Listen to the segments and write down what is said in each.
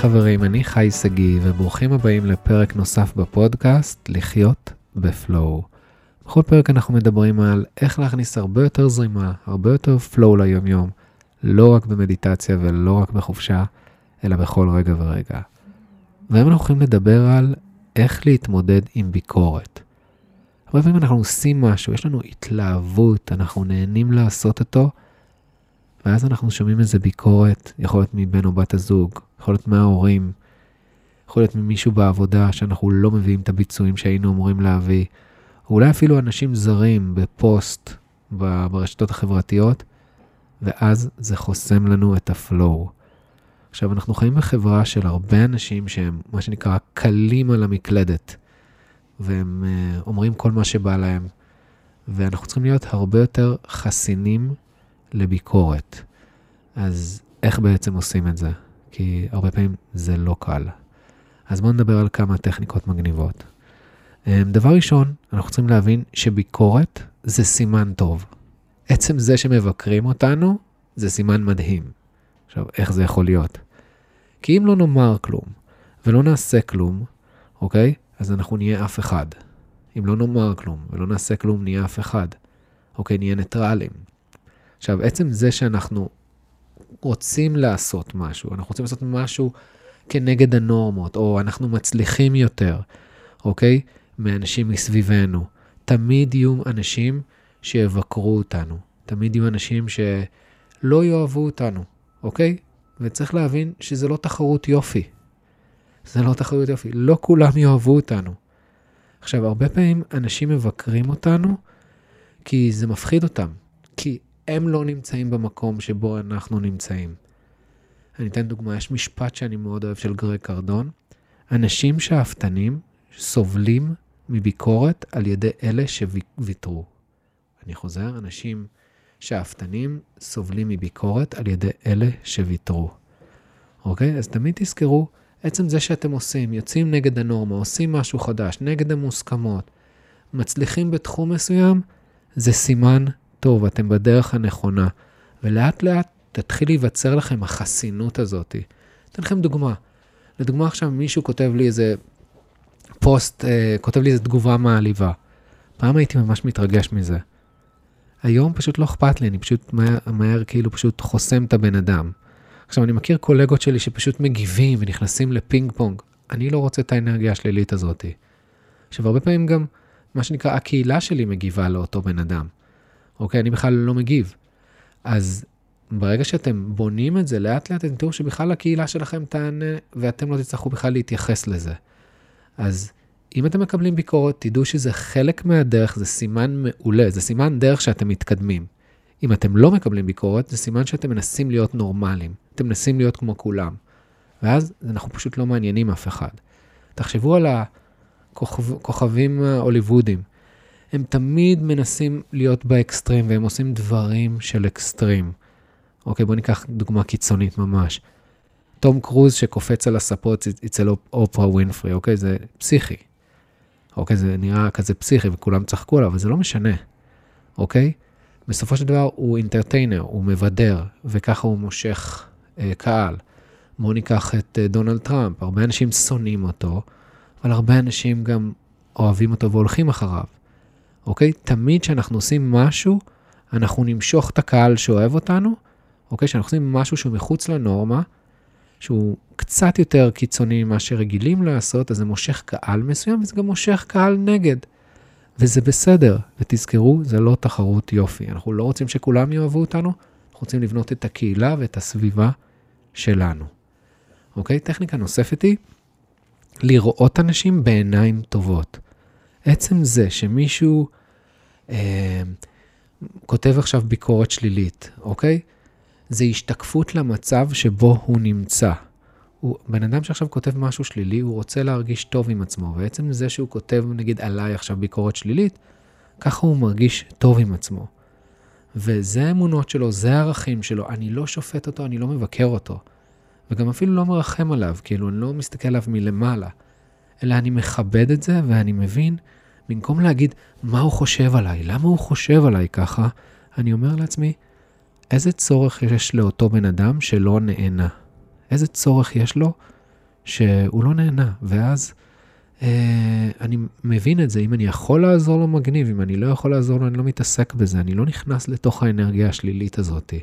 חברים, אני חי שגיא, וברוכים הבאים לפרק נוסף בפודקאסט, לחיות בפלואו. בכל פרק אנחנו מדברים על איך להכניס הרבה יותר זרימה, הרבה יותר פלואו ליומיום, לא רק במדיטציה ולא רק בחופשה, אלא בכל רגע ורגע. והיום אנחנו הולכים לדבר על איך להתמודד עם ביקורת. הרבה פעמים אנחנו עושים משהו, יש לנו התלהבות, אנחנו נהנים לעשות אותו, ואז אנחנו שומעים איזה ביקורת, יכול להיות מבן או בת הזוג, יכול להיות מההורים, יכול להיות ממישהו בעבודה שאנחנו לא מביאים את הביצועים שהיינו אמורים להביא, או אולי אפילו אנשים זרים בפוסט ברשתות החברתיות, ואז זה חוסם לנו את ה flow. עכשיו, אנחנו חיים בחברה של הרבה אנשים שהם, מה שנקרא, קלים על המקלדת, והם אה, אומרים כל מה שבא להם, ואנחנו צריכים להיות הרבה יותר חסינים לביקורת. אז איך בעצם עושים את זה? כי הרבה פעמים זה לא קל. אז בואו נדבר על כמה טכניקות מגניבות. אמ, דבר ראשון, אנחנו צריכים להבין שביקורת זה סימן טוב. עצם זה שמבקרים אותנו, זה סימן מדהים. עכשיו, איך זה יכול להיות? כי אם לא נאמר כלום ולא נעשה כלום, אוקיי? אז אנחנו נהיה אף אחד. אם לא נאמר כלום ולא נעשה כלום, נהיה אף אחד. אוקיי? נהיה ניטרלים. עכשיו, עצם זה שאנחנו רוצים לעשות משהו, אנחנו רוצים לעשות משהו כנגד הנורמות, או אנחנו מצליחים יותר, אוקיי? מאנשים מסביבנו. תמיד יהיו אנשים שיבקרו אותנו. תמיד יהיו אנשים שלא יאהבו אותנו, אוקיי? וצריך להבין שזה לא תחרות יופי. זה לא תחרות יופי. לא כולם יאהבו אותנו. עכשיו, הרבה פעמים אנשים מבקרים אותנו כי זה מפחיד אותם. כי הם לא נמצאים במקום שבו אנחנו נמצאים. אני אתן דוגמה, יש משפט שאני מאוד אוהב של גרג קרדון. אנשים שאפתנים סובלים מביקורת על ידי אלה שוויתרו. אני חוזר, אנשים שאפתנים סובלים מביקורת על ידי אלה שוויתרו. אוקיי? אז תמיד תזכרו, עצם זה שאתם עושים, יוצאים נגד הנורמה, עושים משהו חדש, נגד המוסכמות, מצליחים בתחום מסוים, זה סימן טוב, אתם בדרך הנכונה. ולאט לאט תתחיל להיווצר לכם החסינות הזאת. אתן לכם דוגמה. לדוגמה עכשיו מישהו כותב לי איזה פוסט, אה, כותב לי איזה תגובה מעליבה. פעם הייתי ממש מתרגש מזה. היום פשוט לא אכפת לי, אני פשוט מהר, מהר כאילו פשוט חוסם את הבן אדם. עכשיו, אני מכיר קולגות שלי שפשוט מגיבים ונכנסים לפינג פונג. אני לא רוצה את האנרגיה השלילית הזאת. עכשיו, הרבה פעמים גם, מה שנקרא, הקהילה שלי מגיבה לאותו בן אדם. אוקיי? אני בכלל לא מגיב. אז ברגע שאתם בונים את זה, לאט לאט אתם תראו שבכלל הקהילה שלכם תענה, ואתם לא תצטרכו בכלל להתייחס לזה. אז אם אתם מקבלים ביקורת, תדעו שזה חלק מהדרך, זה סימן מעולה, זה סימן דרך שאתם מתקדמים. אם אתם לא מקבלים ביקורת, זה סימן שאתם מנסים להיות נורמליים. אתם מנסים להיות כמו כולם. ואז אנחנו פשוט לא מעניינים אף אחד. תחשבו על הכוכבים ההוליוודיים. הם תמיד מנסים להיות באקסטרים, והם עושים דברים של אקסטרים. אוקיי, בואו ניקח דוגמה קיצונית ממש. תום קרוז שקופץ על הספות אצל אופרה ווינפרי, אוקיי? זה פסיכי. אוקיי, זה נראה כזה פסיכי וכולם צחקו עליו, אבל זה לא משנה, אוקיי? בסופו של דבר הוא אינטרטיינר, הוא מבדר, וככה הוא מושך אה, קהל. בואו ניקח את אה, דונלד טראמפ, הרבה אנשים שונאים אותו, אבל הרבה אנשים גם אוהבים אותו והולכים אחריו. אוקיי? תמיד כשאנחנו עושים משהו, אנחנו נמשוך את הקהל שאוהב אותנו, אוקיי? כשאנחנו עושים משהו שהוא מחוץ לנורמה, שהוא קצת יותר קיצוני ממה שרגילים לעשות, אז זה מושך קהל מסוים, וזה גם מושך קהל נגד. וזה בסדר, ותזכרו, זה לא תחרות יופי. אנחנו לא רוצים שכולם יאהבו אותנו, אנחנו רוצים לבנות את הקהילה ואת הסביבה שלנו. אוקיי? טכניקה נוספת היא לראות אנשים בעיניים טובות. עצם זה שמישהו אה, כותב עכשיו ביקורת שלילית, אוקיי? זה השתקפות למצב שבו הוא נמצא. הוא, בן אדם שעכשיו כותב משהו שלילי, הוא רוצה להרגיש טוב עם עצמו, ועצם זה שהוא כותב, נגיד, עליי עכשיו ביקורת שלילית, ככה הוא מרגיש טוב עם עצמו. וזה האמונות שלו, זה הערכים שלו. אני לא שופט אותו, אני לא מבקר אותו. וגם אפילו לא מרחם עליו, כאילו, אני לא מסתכל עליו מלמעלה. אלא אני מכבד את זה ואני מבין, במקום להגיד מה הוא חושב עליי, למה הוא חושב עליי ככה, אני אומר לעצמי, איזה צורך יש לאותו בן אדם שלא נהנה? איזה צורך יש לו שהוא לא נהנה, ואז אה, אני מבין את זה, אם אני יכול לעזור לו מגניב, אם אני לא יכול לעזור לו, אני לא מתעסק בזה, אני לא נכנס לתוך האנרגיה השלילית הזאת,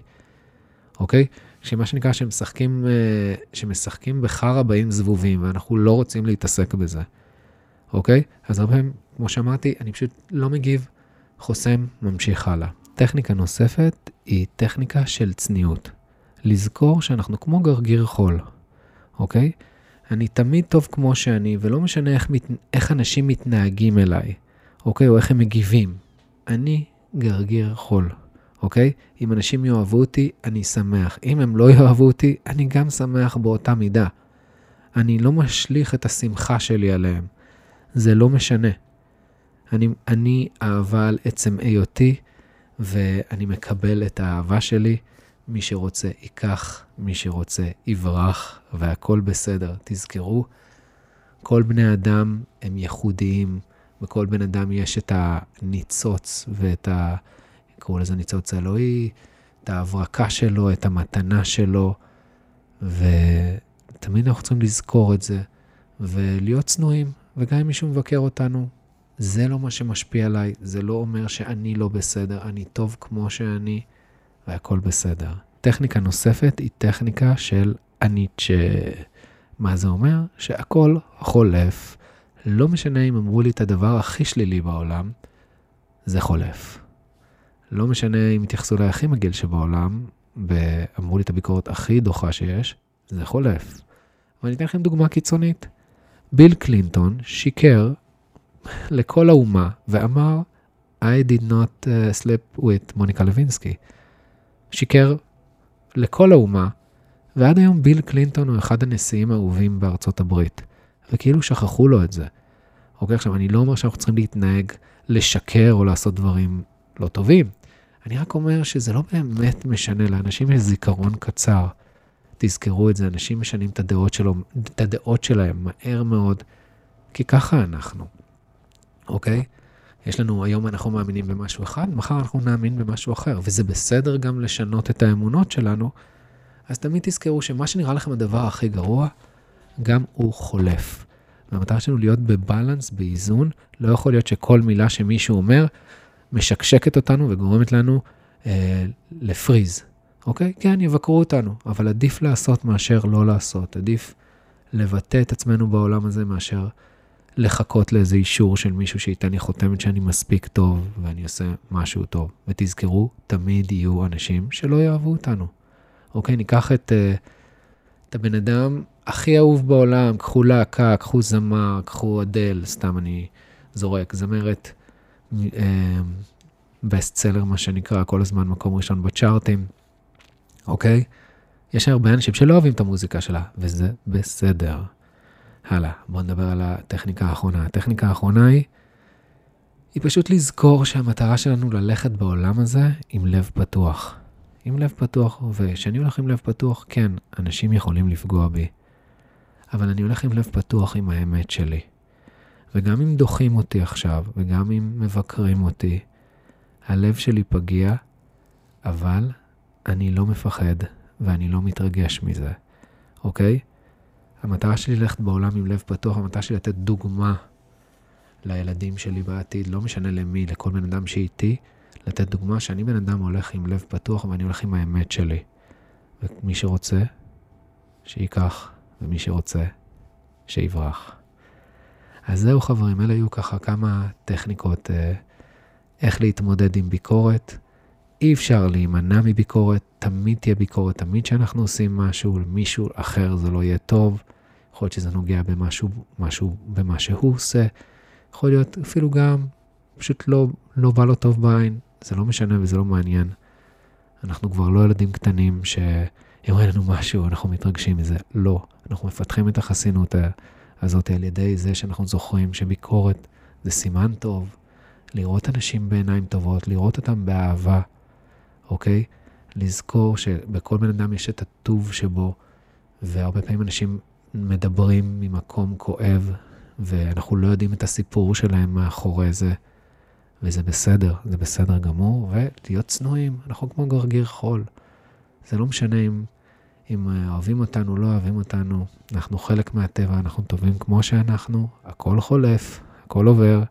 אוקיי? שמה שנקרא שמשחקים, אה, שמשחקים בחרא באים זבובים, ואנחנו לא רוצים להתעסק בזה, אוקיי? אז הרבה פעמים, כמו שאמרתי, אני פשוט לא מגיב, חוסם, ממשיך הלאה. טכניקה נוספת היא טכניקה של צניעות. לזכור שאנחנו כמו גרגיר חול, אוקיי? אני תמיד טוב כמו שאני, ולא משנה איך, מת, איך אנשים מתנהגים אליי, אוקיי? או איך הם מגיבים. אני גרגיר חול, אוקיי? אם אנשים יאהבו אותי, אני שמח. אם הם לא יאהבו אותי, אני גם שמח באותה מידה. אני לא משליך את השמחה שלי עליהם. זה לא משנה. אני, אני אהבה על עצם היותי, ואני מקבל את האהבה שלי. מי שרוצה ייקח, מי שרוצה יברח, והכל בסדר. תזכרו, כל בני אדם הם ייחודיים, בכל בן אדם יש את הניצוץ ואת ה... קראו לזה ניצוץ אלוהי, את ההברקה שלו, את המתנה שלו, ותמיד אנחנו צריכים לזכור את זה, ולהיות צנועים, וגם אם מישהו מבקר אותנו, זה לא מה שמשפיע עליי, זה לא אומר שאני לא בסדר, אני טוב כמו שאני. והכל בסדר. טכניקה נוספת היא טכניקה של הניטשה. מה זה אומר? שהכל חולף. לא משנה אם אמרו לי את הדבר הכי שלילי בעולם, זה חולף. לא משנה אם התייחסו אליי הכי מגעיל שבעולם, ואמרו לי את הביקורת הכי דוחה שיש, זה חולף. ואני אתן לכם דוגמה קיצונית. ביל קלינטון שיקר לכל האומה ואמר, I did not uh, sleep with מוניקה לוינסקי. שיקר לכל האומה, ועד היום ביל קלינטון הוא אחד הנשיאים האהובים בארצות הברית, וכאילו שכחו לו את זה. אוקיי, עכשיו, אני לא אומר שאנחנו צריכים להתנהג, לשקר או לעשות דברים לא טובים. אני רק אומר שזה לא באמת משנה, לאנשים יש זיכרון קצר. תזכרו את זה, אנשים משנים את הדעות, שלו, את הדעות שלהם מהר מאוד, כי ככה אנחנו, אוקיי? יש לנו, היום אנחנו מאמינים במשהו אחד, מחר אנחנו נאמין במשהו אחר, וזה בסדר גם לשנות את האמונות שלנו, אז תמיד תזכרו שמה שנראה לכם הדבר הכי גרוע, גם הוא חולף. והמטרה שלנו להיות בבלנס, באיזון, לא יכול להיות שכל מילה שמישהו אומר, משקשקת אותנו וגורמת לנו אה, לפריז, אוקיי? כן, יבקרו אותנו, אבל עדיף לעשות מאשר לא לעשות. עדיף לבטא את עצמנו בעולם הזה מאשר לחכות לאיזה אישור של מישהו שייתן לי חותמת שאני מספיק טוב ואני עושה משהו טוב. ותזכרו, תמיד יהיו אנשים שלא יאהבו אותנו. אוקיי, ניקח את, uh, את הבן אדם הכי אהוב בעולם, קחו להקה, קחו זמר, קחו אדל, סתם אני זורק, זמרת בסט uh, סלר, מה שנקרא, כל הזמן מקום ראשון בצ'ארטים, אוקיי? יש הרבה אנשים שלא אוהבים את המוזיקה שלה, וזה בסדר. הלאה, בואו נדבר על הטכניקה האחרונה. הטכניקה האחרונה היא, היא פשוט לזכור שהמטרה שלנו ללכת בעולם הזה עם לב פתוח. עם לב פתוח, וכשאני הולך עם לב פתוח, כן, אנשים יכולים לפגוע בי. אבל אני הולך עם לב פתוח עם האמת שלי. וגם אם דוחים אותי עכשיו, וגם אם מבקרים אותי, הלב שלי פגיע, אבל אני לא מפחד ואני לא מתרגש מזה, אוקיי? המטרה שלי ללכת בעולם עם לב פתוח, המטרה שלי לתת דוגמה לילדים שלי בעתיד, לא משנה למי, לכל בן אדם שאיתי, לתת דוגמה שאני בן אדם הולך עם לב פתוח ואני הולך עם האמת שלי. ומי שרוצה, שייקח, ומי שרוצה, שיברח. אז זהו חברים, אלה היו ככה כמה טכניקות אה, איך להתמודד עם ביקורת. אי אפשר להימנע מביקורת, תמיד תהיה ביקורת, תמיד כשאנחנו עושים משהו למישהו אחר זה לא יהיה טוב. יכול להיות שזה נוגע במשהו, משהו במה שהוא עושה, יכול להיות אפילו גם פשוט לא, לא בא לו טוב בעין, זה לא משנה וזה לא מעניין. אנחנו כבר לא ילדים קטנים שאם אין לנו משהו אנחנו מתרגשים מזה, לא. אנחנו מפתחים את החסינות הזאת על ידי זה שאנחנו זוכרים שביקורת זה סימן טוב, לראות אנשים בעיניים טובות, לראות אותם באהבה. אוקיי? לזכור שבכל בן אדם יש את הטוב שבו, והרבה פעמים אנשים מדברים ממקום כואב, ואנחנו לא יודעים את הסיפור שלהם מאחורי זה, וזה בסדר, זה בסדר גמור, ולהיות צנועים, אנחנו כמו גרגיר חול. זה לא משנה אם, אם אה, אוהבים אותנו, לא אוהבים אותנו, אנחנו חלק מהטבע, אנחנו טובים כמו שאנחנו, הכל חולף, הכל עובר,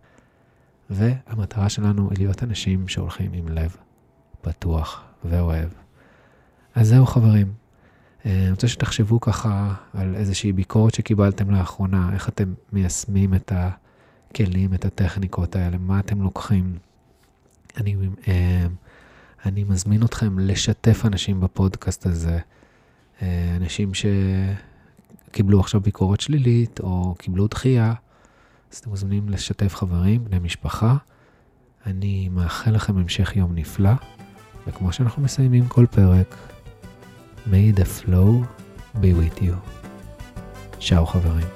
והמטרה שלנו היא להיות אנשים שהולכים עם לב פתוח ואוהב. אז זהו חברים, אה, אני רוצה שתחשבו ככה על איזושהי ביקורת שקיבלתם לאחרונה, איך אתם מיישמים את הכלים, את הטכניקות האלה, מה אתם לוקחים. אני, אה, אני מזמין אתכם לשתף אנשים בפודקאסט הזה, אנשים שקיבלו עכשיו ביקורת שלילית או קיבלו דחייה, אז אתם מוזמנים לשתף חברים, בני משפחה. אני מאחל לכם המשך יום נפלא, וכמו שאנחנו מסיימים כל פרק, May the flow be with you. צ'או חברים.